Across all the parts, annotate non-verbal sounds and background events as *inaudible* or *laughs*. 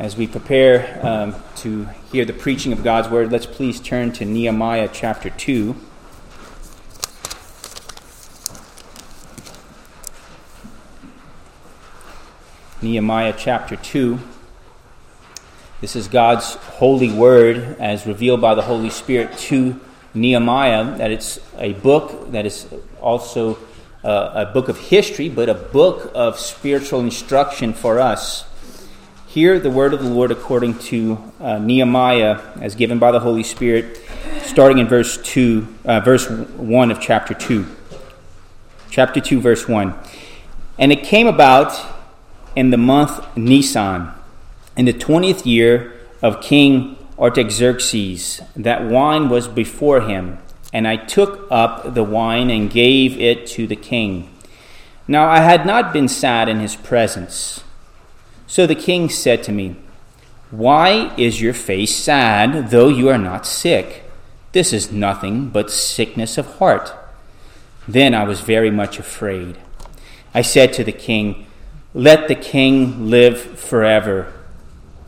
As we prepare um, to hear the preaching of God's word, let's please turn to Nehemiah chapter 2. Nehemiah chapter 2. This is God's holy word as revealed by the Holy Spirit to Nehemiah, that it's a book that is also uh, a book of history, but a book of spiritual instruction for us. Hear the word of the Lord according to uh, Nehemiah, as given by the Holy Spirit, starting in verse two, uh, verse one of chapter two. Chapter two, verse one. And it came about in the month Nisan, in the twentieth year of King Artaxerxes, that wine was before him, and I took up the wine and gave it to the king. Now I had not been sad in his presence so the king said to me, Why is your face sad, though you are not sick? This is nothing but sickness of heart. Then I was very much afraid. I said to the king, Let the king live forever.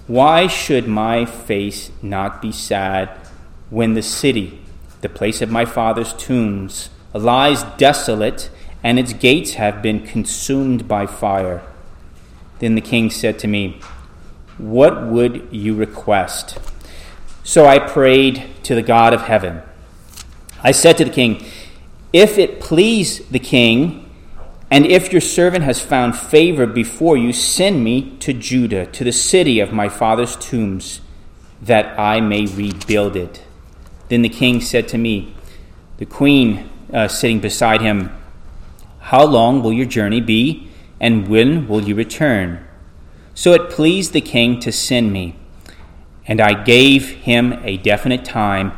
Why should my face not be sad when the city, the place of my father's tombs, lies desolate and its gates have been consumed by fire? Then the king said to me, What would you request? So I prayed to the God of heaven. I said to the king, If it please the king, and if your servant has found favor before you, send me to Judah, to the city of my father's tombs, that I may rebuild it. Then the king said to me, the queen uh, sitting beside him, How long will your journey be? And when will you return? So it pleased the king to send me. And I gave him a definite time,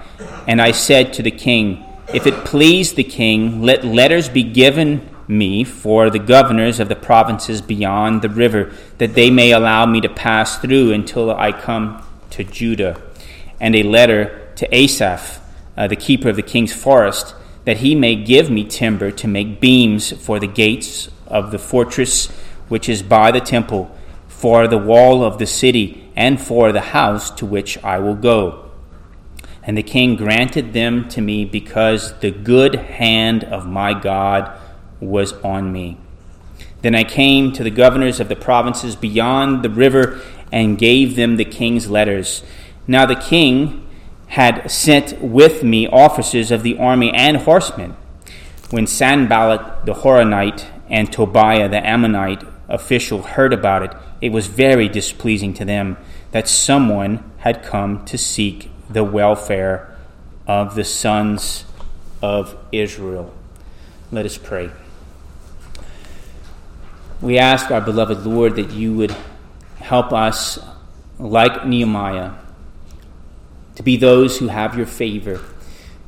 and I said to the king, If it please the king, let letters be given me for the governors of the provinces beyond the river, that they may allow me to pass through until I come to Judah. And a letter to Asaph, uh, the keeper of the king's forest, that he may give me timber to make beams for the gates of the fortress which is by the temple, for the wall of the city, and for the house to which I will go. And the king granted them to me because the good hand of my God was on me. Then I came to the governors of the provinces beyond the river and gave them the king's letters. Now the king had sent with me officers of the army and horsemen. When Sanballat the Horonite and Tobiah the Ammonite official heard about it, it was very displeasing to them that someone had come to seek the welfare of the sons of Israel. Let us pray. We ask our beloved Lord that you would help us, like Nehemiah, to be those who have your favor,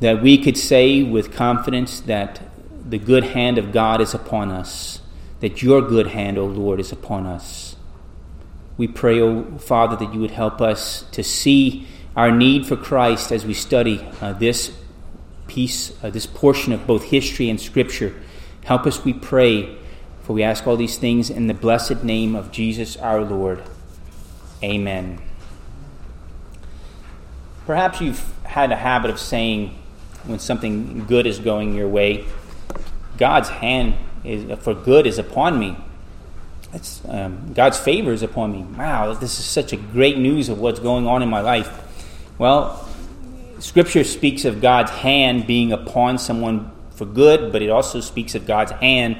that we could say with confidence that the good hand of God is upon us, that your good hand, O Lord, is upon us. We pray, O Father, that you would help us to see our need for Christ as we study uh, this piece, uh, this portion of both history and Scripture. Help us, we pray, for we ask all these things in the blessed name of Jesus our Lord. Amen. Perhaps you've had a habit of saying when something good is going your way, God's hand is, for good is upon me. Um, God's favor is upon me. Wow, this is such a great news of what's going on in my life. Well, Scripture speaks of God's hand being upon someone for good, but it also speaks of God's hand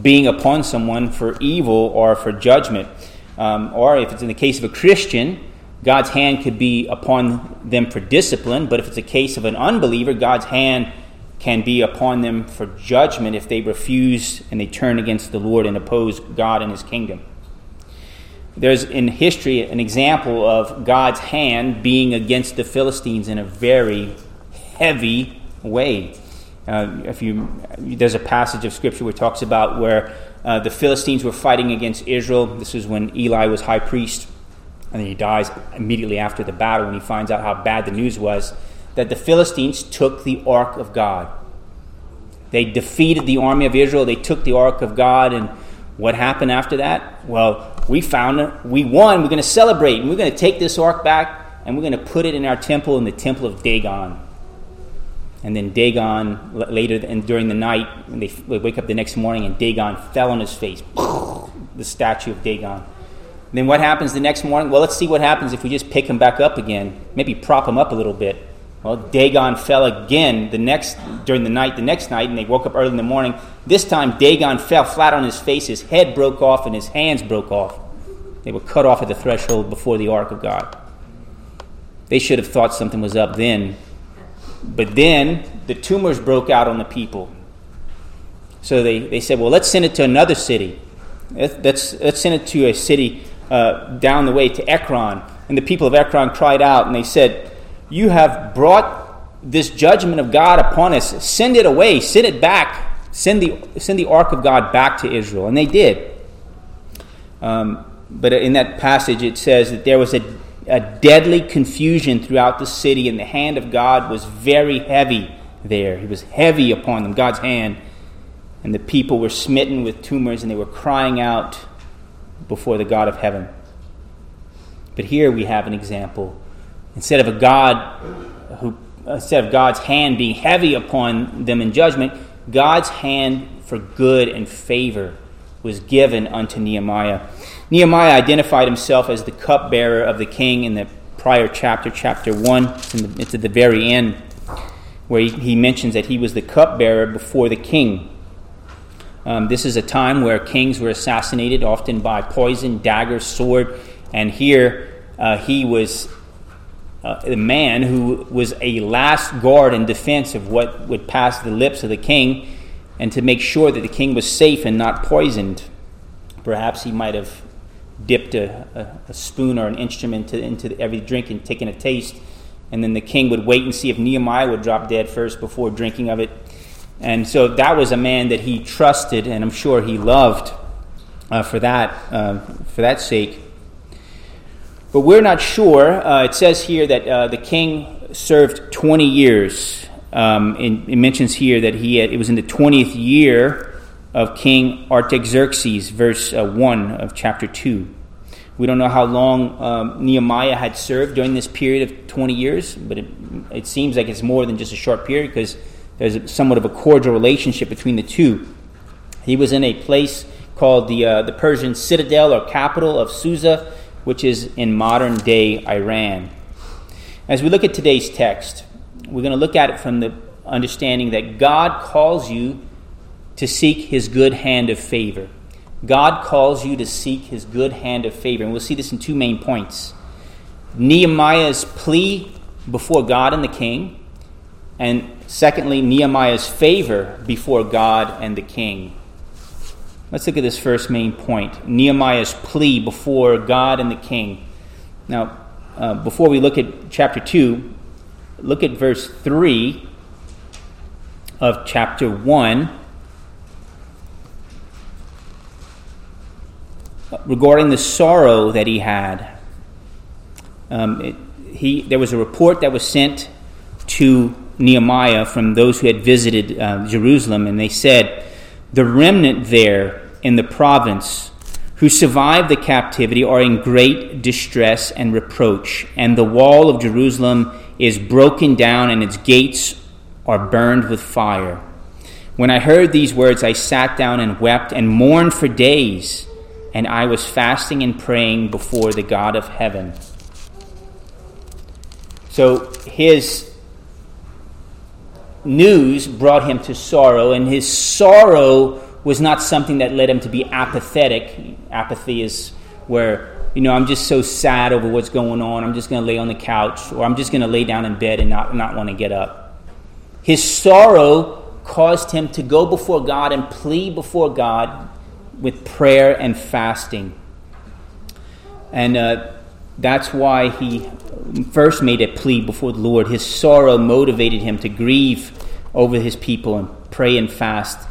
being upon someone for evil or for judgment. Um, or if it's in the case of a Christian, God's hand could be upon them for discipline, but if it's a case of an unbeliever, God's hand can be upon them for judgment if they refuse and they turn against the Lord and oppose God and his kingdom. There's in history an example of God's hand being against the Philistines in a very heavy way. Uh, if you, there's a passage of scripture where talks about where uh, the Philistines were fighting against Israel. This was when Eli was high priest, and he dies immediately after the battle when he finds out how bad the news was that the Philistines took the ark of God. They defeated the army of Israel. They took the ark of God, and What happened after that? Well, we found it. We won. We're going to celebrate. And we're going to take this ark back and we're going to put it in our temple in the temple of Dagon. And then Dagon, later and during the night, when they wake up the next morning, and Dagon fell on his face. *laughs* the statue of Dagon. And then what happens the next morning? Well, let's see what happens if we just pick him back up again. Maybe prop him up a little bit. Well, Dagon fell again the next during the night, the next night, and they woke up early in the morning. This time, Dagon fell flat on his face. His head broke off, and his hands broke off. They were cut off at the threshold before the ark of God. They should have thought something was up then. But then the tumors broke out on the people. So they, they said, well, let's send it to another city. Let's, let's send it to a city uh, down the way to Ekron. And the people of Ekron cried out and they said, you have brought this judgment of God upon us. Send it away. Send it back. Send the, send the ark of God back to Israel. And they did. Um, but in that passage, it says that there was a, a deadly confusion throughout the city, and the hand of God was very heavy there. He was heavy upon them, God's hand. And the people were smitten with tumors, and they were crying out before the God of heaven. But here we have an example Instead of a God who instead of God's hand being heavy upon them in judgment, God's hand for good and favor was given unto Nehemiah. Nehemiah identified himself as the cupbearer of the king in the prior chapter, chapter 1. It's, the, it's at the very end, where he, he, mentions that he was the cupbearer before the king. Um, this is a time where kings were assassinated, often by poison, dagger, sword, and here uh, he was uh, man who was a last guard in defense of what would pass the lips of the king and to make sure that the king was safe and not poisoned. Perhaps he might have dipped a, a, a spoon or an instrument to, into every drink and taken a taste, and then the king would wait and see if Nehemiah would drop dead first before drinking of it. And so that was a man that he trusted, and I'm sure he loved uh, for that uh, for that sake. But we're not sure. Uh, it says here that uh, the king served 20 years. Um, it mentions here that he had, it was in the 20th year of King Artaxerxes, verse uh, 1 of chapter 2. We don't know how long um, Nehemiah had served during this period of 20 years, but it, it seems like it's more than just a short period because there's somewhat of a cordial relationship between the two. He was in a place called the, uh, the Persian citadel or capital of Susa which is in modern day Iran. As we look at today's text, we're going to look at it from the understanding that God calls you to seek his good hand of favor. God calls you to seek his good hand of favor. And we'll see this in two main points Nehemiah's plea before God and the king, and secondly, Nehemiah's favor before God and the king. Let's look at this first main point Nehemiah's plea before God and the king. Now, uh, before we look at chapter 2, look at verse 3 of chapter 1 regarding the sorrow that he had. Um, it, he, there was a report that was sent to Nehemiah from those who had visited uh, Jerusalem, and they said, The remnant there in the province who survived the captivity are in great distress and reproach, and the wall of Jerusalem is broken down and its gates are burned with fire. When I heard these words, I sat down and wept and mourned for days, and I was fasting and praying before the God of heaven. So his news brought him to sorrow, and his sorrow was not something that led him to be apathetic. Apathy is where, you know, I'm just so sad over what's going on, I'm just going to lay on the couch, or I'm just going to lay down in bed and not, not want to get up. His sorrow caused him to go before God and plead before God with prayer and fasting. And uh, that's why he first made a plea before the Lord. His sorrow motivated him to grieve over his people and pray and fast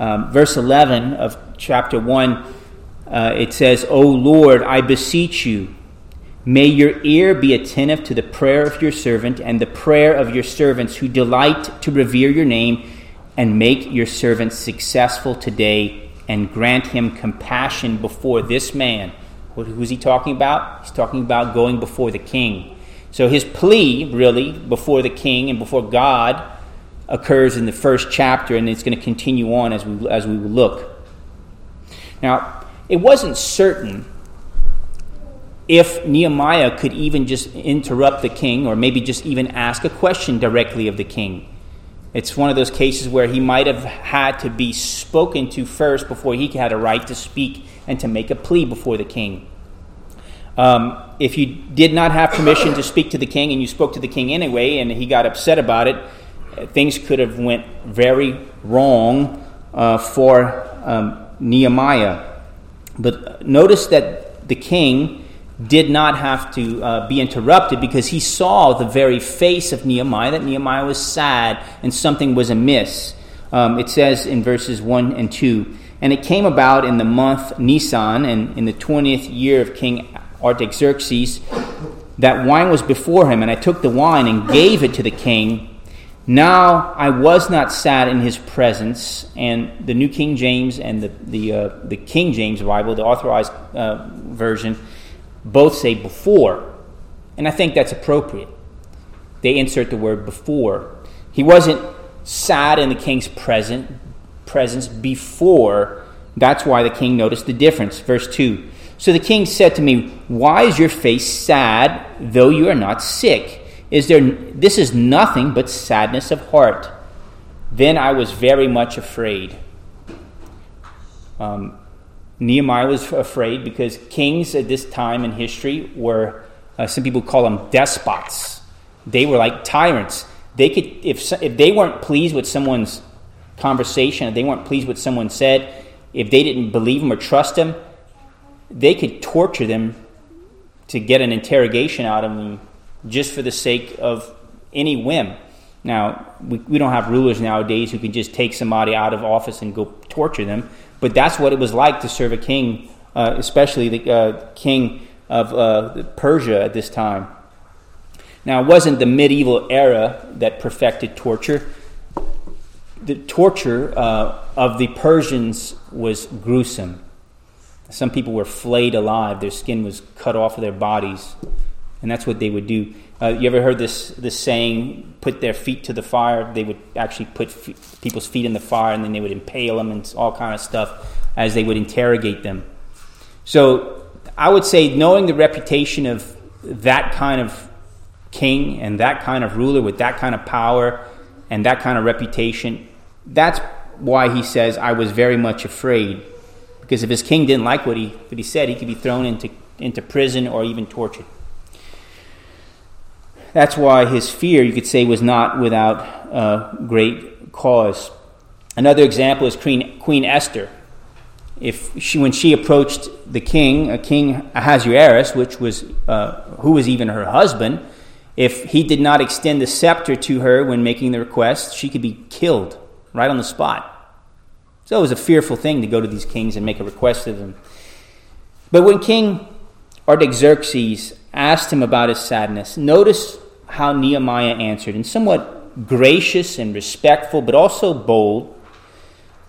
um, verse 11 of chapter 1, uh, it says, O Lord, I beseech you, may your ear be attentive to the prayer of your servant and the prayer of your servants who delight to revere your name, and make your servant successful today and grant him compassion before this man. Who's he talking about? He's talking about going before the king. So his plea, really, before the king and before God, occurs in the first chapter, and it's going to continue on as we, as we look. Now, it wasn't certain if Nehemiah could even just interrupt the king or maybe just even ask a question directly of the king. It's one of those cases where he might have had to be spoken to first before he had a right to speak and to make a plea before the king. Um, if you did not have permission to speak to the king and you spoke to the king anyway and he got upset about it, things could have went very wrong uh, for um, Nehemiah. But notice that the king did not have to uh, be interrupted because he saw the very face of Nehemiah, that Nehemiah was sad and something was amiss. Um, it says in verses 1 and 2 And it came about in the month Nisan, and in the 20th year of King Artaxerxes, that wine was before him, and I took the wine and gave it to the king. Now I was not sad in his presence, and the New King James and the, the, uh, the King James Bible, the authorized uh, version, both say before, and I think that's appropriate. They insert the word before. He wasn't sad in the king's present, presence before. That's why the king noticed the difference. Verse 2 So the king said to me, Why is your face sad, though you are not sick? Is there this is nothing but sadness of heart. Then I was very much afraid. Um, Nehemiah was afraid because kings at this time in history were, uh, some people call them despots. They were like tyrants. They could, if, if they weren't pleased with someone's conversation, if they weren't pleased with someone said, if they didn't believe them or trust them, they could torture them to get an interrogation out of them just for the sake of any whim. Now, we, we don't have rulers nowadays who can just take somebody out of office and go torture them. But that's what it was like to serve a king, uh, especially the uh, king of uh, Persia at this time. Now, it wasn't the medieval era that perfected torture. The torture uh, of the Persians was gruesome. Some people were flayed alive, their skin was cut off of their bodies, and that's what they would do. Uh, you ever heard this, this saying, put their feet to the fire? They would actually put people's feet in the fire and then they would impale them and all kind of stuff as they would interrogate them. So I would say, knowing the reputation of that kind of king and that kind of ruler with that kind of power and that kind of reputation, that's why he says, I was very much afraid. Because if his king didn't like what he, what he said, he could be thrown into, into prison or even tortured. That's why his fear, you could say, was not without uh, great cause. Another example is Queen, Queen Esther. If she, when she approached the king, a King Ahasuerus, which was uh, who was even her husband, if he did not extend the scepter to her when making the request, she could be killed right on the spot. So it was a fearful thing to go to these kings and make a request of them. But when King Artaxerxes asked him about his sadness. Notice how Nehemiah answered, and somewhat gracious and respectful, but also bold.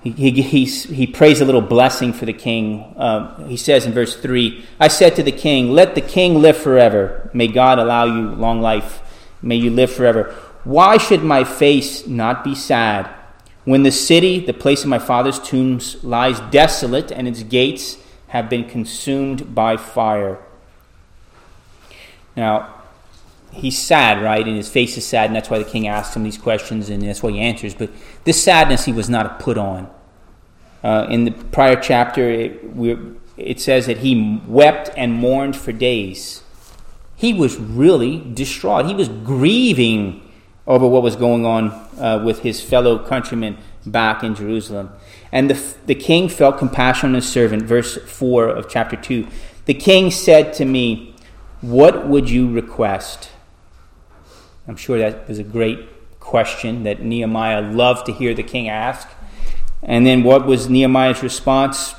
He, he, he, he prays a little blessing for the king. Uh, he says in verse 3 I said to the king, Let the king live forever. May God allow you long life. May you live forever. Why should my face not be sad when the city, the place of my father's tombs, lies desolate and its gates have been consumed by fire? Now, he's sad, right? And his face is sad, and that's why the king asks him these questions, and that's why he answers. But this sadness he was not put on. Uh, in the prior chapter, it, it says that he wept and mourned for days. He was really distraught. He was grieving over what was going on uh, with his fellow countrymen back in Jerusalem. And the, the king felt compassion on his servant, verse 4 of chapter 2. The king said to me, what would you request? I'm sure that was a great question that Nehemiah loved to hear the king ask. And then what was Nehemiah's response?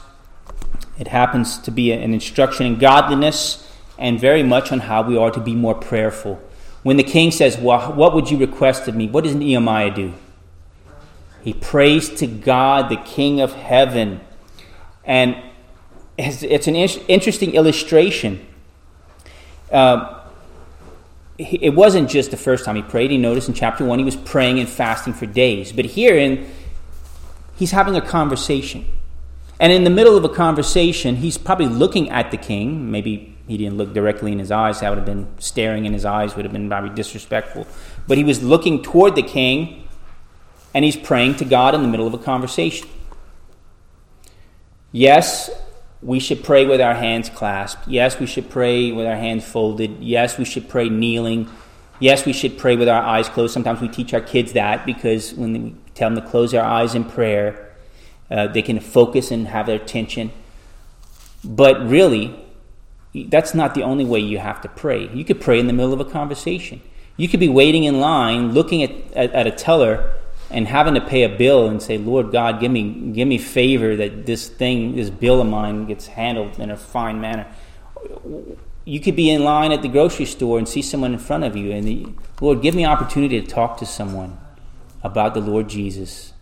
It happens to be an instruction in godliness and very much on how we are to be more prayerful. When the king says, well, What would you request of me? What does Nehemiah do? He prays to God, the King of heaven. And it's, an interesting illustration. Uh, it wasn't just the first time he prayed. He noticed in chapter 1 he was praying and fasting for days. But here in, he's having a conversation. And in the middle of a conversation, he's probably looking at the king. Maybe he didn't look directly in his eyes. That would have been staring in his eyes, would have been very disrespectful. But he was looking toward the king, and he's praying to God in the middle of a conversation. Yes, we should pray with our hands clasped. Yes, we should pray with our hands folded. Yes, we should pray kneeling. Yes, we should pray with our eyes closed. Sometimes we teach our kids that because when we tell them to close their eyes in prayer, uh, they can focus and have their attention. But really, that's not the only way you have to pray. You could pray in the middle of a conversation. You could be waiting in line, looking at, at, at a teller, and having to pay a bill and say, Lord God, give me, give me favor that this thing, this bill of mine gets handled in a fine manner. You could be in line at the grocery store and see someone in front of you, and the, Lord, give me opportunity to talk to someone about the Lord Jesus.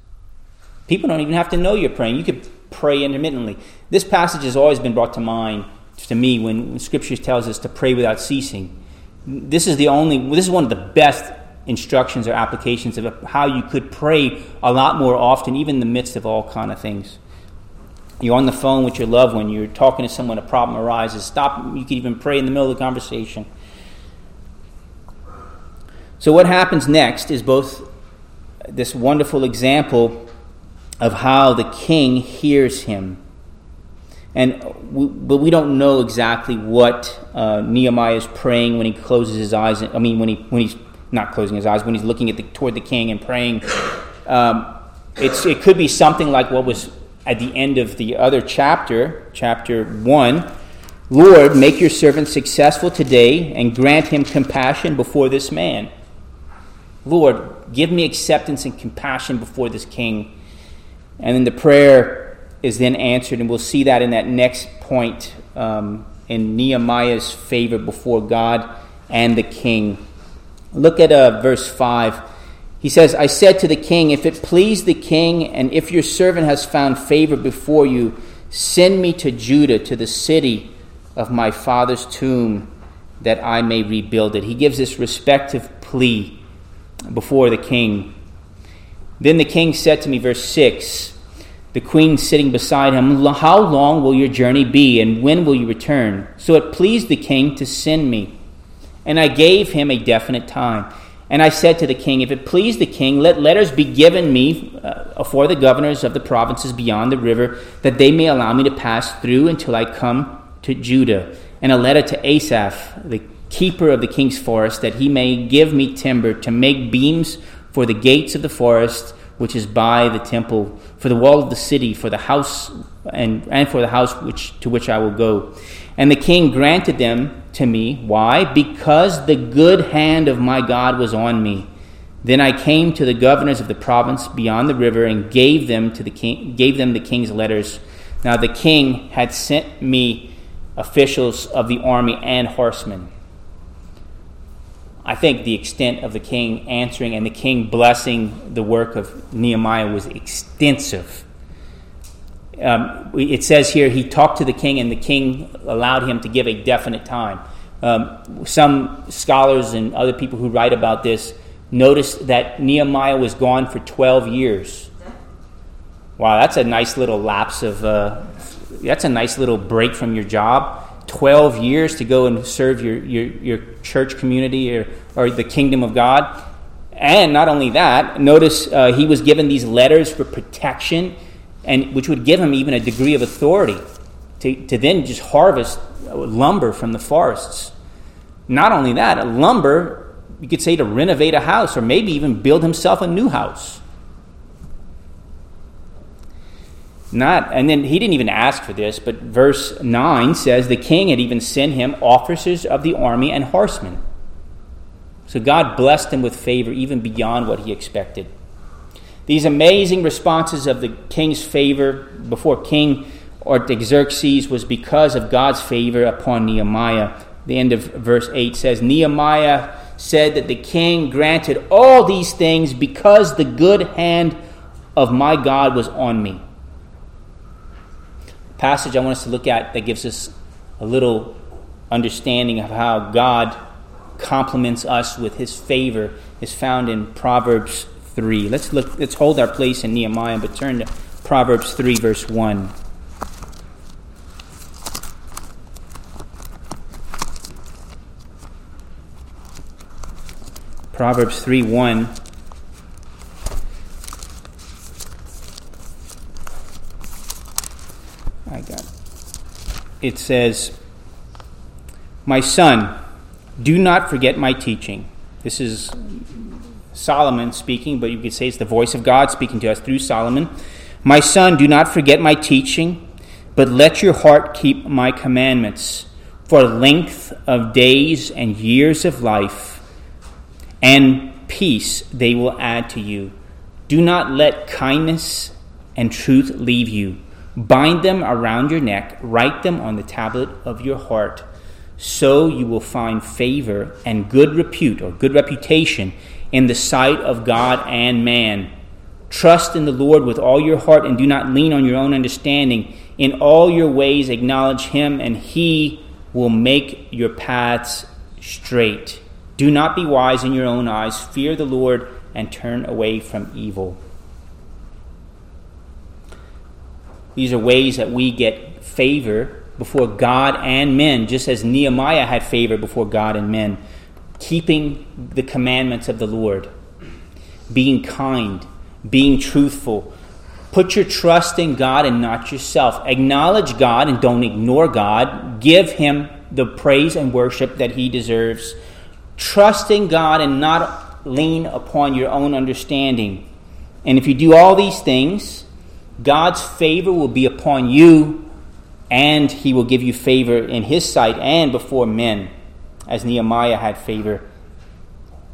People don't even have to know you're praying. You could pray intermittently. This passage has always been brought to mind to me when Scripture tells us to pray without ceasing. This is the only. This is one of the best instructions or applications of how you could pray a lot more often, even in the midst of all kind of things. You're on the phone with your loved one, you're talking to someone, a problem arises. Stop, you can even pray in the middle of the conversation. So, what happens next is both this wonderful example of how the king hears him. And we, but we don't know exactly what uh, Nehemiah is praying when he closes his eyes. I mean, when he when he's not closing his eyes, when he's looking at the, toward the king and praying. Um, it's, it could be something like what was at the end of the other chapter, chapter 1. Lord, make your servant successful today and grant him compassion before this man. Lord, give me acceptance and compassion before this king. And then the prayer is then answered, and we'll see that in that next point um, in Nehemiah's favor before God and the king. Look at uh, verse 5. He says, I said to the king, If it please the king, and if your servant has found favor before you, send me to Judah, to the city of my father's tomb, that I may rebuild it. He gives this respective plea before the king. Then the king said to me, verse 6, the queen sitting beside him, How long will your journey be, and when will you return? So it pleased the king to send me. And I gave him a definite time. And I said to the king, If it please the king, let letters be given me uh, for the governors of the provinces beyond the river, that they may allow me to pass through until I come to Judah. And a letter to Asaph, the keeper of the king's forest, that he may give me timber to make beams for the gates of the forest, which is by the temple, for the wall of the city, for the house, and, and for the house which, to which I will go. And the king granted them to me. Why? Because the good hand of my God was on me. Then I came to the governors of the province beyond the river and gave them to the king, gave them the king's letters. Now the king had sent me officials of the army and horsemen. I think the extent of the king answering and the king blessing the work of Nehemiah was extensive um, it says here he talked to the king, and the king allowed him to give a definite time. Um, some scholars and other people who write about this notice that Nehemiah was gone for 12 years. Wow, that's a nice little lapse of, uh, that's a nice little break from your job. 12 years to go and serve your, your, your church community or, or the kingdom of God. And not only that, notice uh, he was given these letters for protection and which would give him even a degree of authority to, to then just harvest lumber from the forests. Not only that, a lumber, you could say to renovate a house or maybe even build himself a new house. Not, and then he didn't even ask for this, but verse 9 says the king had even sent him officers of the army and horsemen. So God blessed him with favor even beyond what he expected. These amazing responses of the king's favor before King Artaxerxes was because of God's favor upon Nehemiah. The end of verse 8 says Nehemiah said that the king granted all these things because the good hand of my God was on me. passage I want us to look at that gives us a little understanding of how God compliments us with his favor is found in Proverbs 3. Let's look let's hold our place in Nehemiah but turn to Proverbs 3 verse 1. Proverbs 3 1. I got it. It says, My son, do not forget my teaching. This is Solomon speaking, but you could say it's the voice of God speaking to us through Solomon. My son, do not forget my teaching, but let your heart keep my commandments. For length of days and years of life and peace they will add to you. Do not let kindness and truth leave you. Bind them around your neck, write them on the tablet of your heart. So you will find favor and good repute or good reputation in the sight of God and man. Trust in the Lord with all your heart and do not lean on your own understanding. In all your ways acknowledge him, and he will make your paths straight. Do not be wise in your own eyes. Fear the Lord and turn away from evil. These are ways that we get favor before God and men, just as Nehemiah had favor before God and men. Keeping the commandments of the Lord, being kind, being truthful. Put your trust in God and not yourself. Acknowledge God and don't ignore God. Give Him the praise and worship that He deserves trusting God and not lean upon your own understanding. And if you do all these things, God's favor will be upon you, and He will give you favor in His sight and before men, as Nehemiah had favor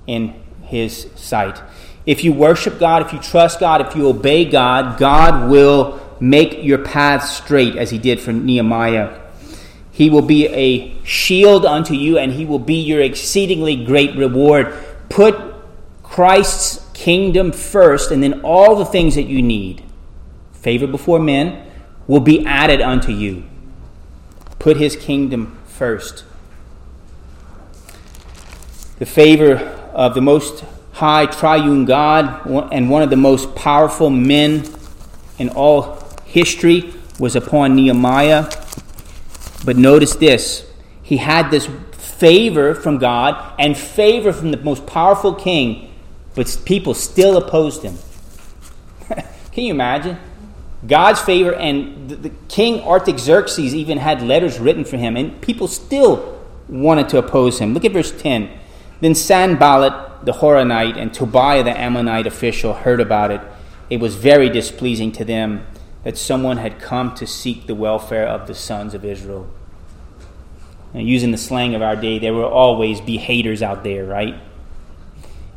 in His sight. If you worship God, if you trust God, if you obey God, God will make your path straight, as He did for Nehemiah. He will be a shield unto you, and he will be your exceedingly great reward. Put Christ's kingdom first, and then all the things that you need, favor before men, will be added unto you. Put his kingdom first. The favor of the most high triune God and one of the most powerful men in all history was upon Nehemiah. But notice this he had this favor from God and favor from the most powerful king, but people still opposed him. *laughs* Can you imagine? God's favor, and the, the king Artaxerxes even had letters written for him, and people still wanted to oppose him. Look at verse 10. Then Sanballat the Horonite and Tobiah the Ammonite official heard about it. It was very displeasing to them that someone had come to seek the welfare of the sons of Israel. And using the slang of our day, there will always be haters out there, right?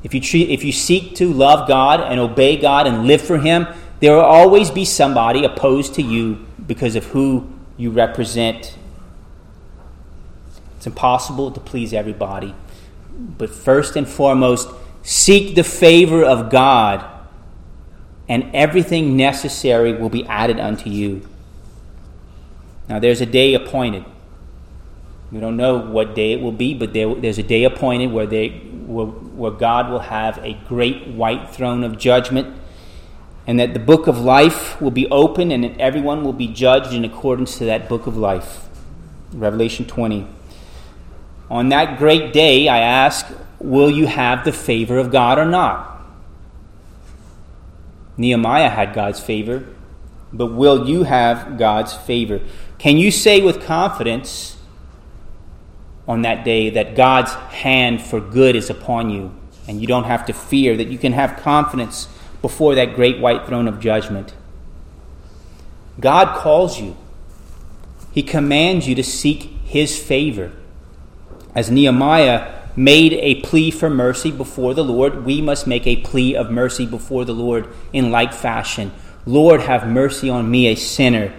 If you, treat, if you seek to love God and obey God and live for Him, there will always be somebody opposed to you because of who you represent. It's impossible to please everybody. But first and foremost, seek the favor of God and everything necessary will be added unto you. Now, there's a day appointed. We don't know what day it will be, but there, there's a day appointed where, they, where, where God will have a great white throne of judgment, and that the book of life will be open, and that everyone will be judged in accordance to that book of life. Revelation 20. On that great day, I ask, will you have the favor of God or not? Nehemiah had God's favor, but will you have God's favor? Can you say with confidence on that day that God's hand for good is upon you and you don't have to fear, that you can have confidence before that great white throne of judgment? God calls you, He commands you to seek His favor. As Nehemiah made a plea for mercy before the Lord, we must make a plea of mercy before the Lord in like fashion. Lord, have mercy on me, a sinner.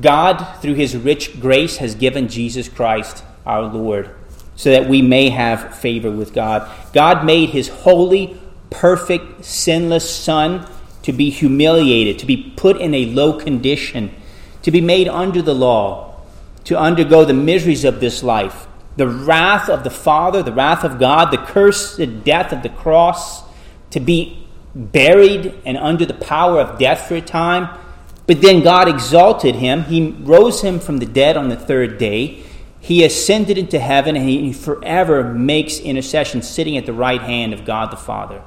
God, through his rich grace, has given Jesus Christ, our Lord, so that we may have favor with God. God made his holy, perfect, sinless Son to be humiliated, to be put in a low condition, to be made under the law, to undergo the miseries of this life, the wrath of the Father, the wrath of God, the curse, the death of the cross, to be buried and under the power of death for a time. But then God exalted him. He rose him from the dead on the third day. He ascended into heaven and he forever makes intercession, sitting at the right hand of God the Father.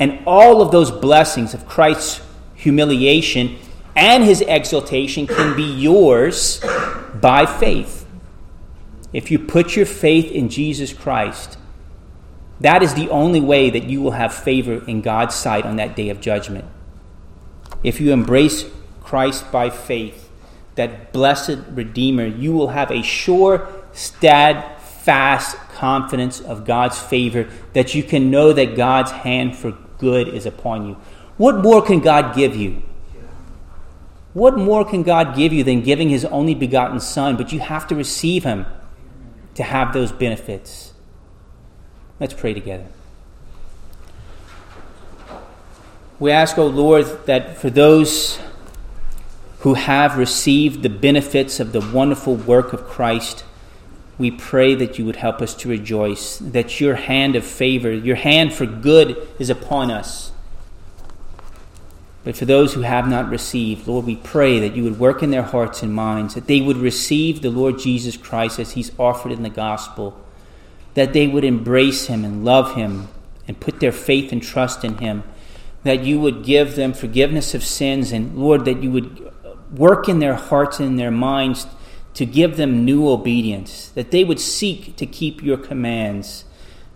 And all of those blessings of Christ's humiliation and his exaltation can be yours by faith. If you put your faith in Jesus Christ, that is the only way that you will have favor in God's sight on that day of judgment. If you embrace Christ by faith, that blessed Redeemer, you will have a sure, steadfast confidence of God's favor that you can know that God's hand for good is upon you. What more can God give you? What more can God give you than giving His only begotten Son? But you have to receive Him to have those benefits. Let's pray together. We ask, O oh Lord, that for those who have received the benefits of the wonderful work of Christ, we pray that you would help us to rejoice, that your hand of favor, your hand for good is upon us. But for those who have not received, Lord, we pray that you would work in their hearts and minds, that they would receive the Lord Jesus Christ as he's offered in the gospel, that they would embrace him and love him and put their faith and trust in him, that you would give them forgiveness of sins, and Lord, that you would work in their hearts and their minds to give them new obedience, that they would seek to keep your commands,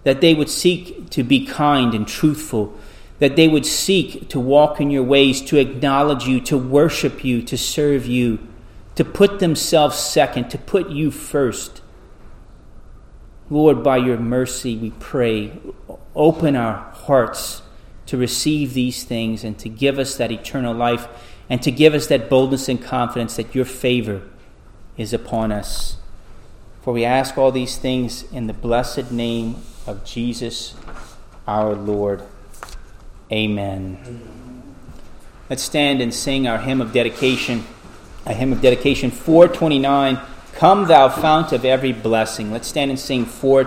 that they would seek to be kind and truthful, that they would seek to walk in your ways, to acknowledge you, to worship you, to serve you, to put themselves second, to put you first. Lord, by your mercy, we pray, open our hearts to receive these things and to give us that eternal life and to give us that boldness and confidence that your favor is upon us. For we ask all these things in the blessed name of Jesus our Lord. Amen. Let's stand and sing our hymn of dedication, a hymn of dedication 429. Come, thou fount of every blessing. Let's stand and sing 429.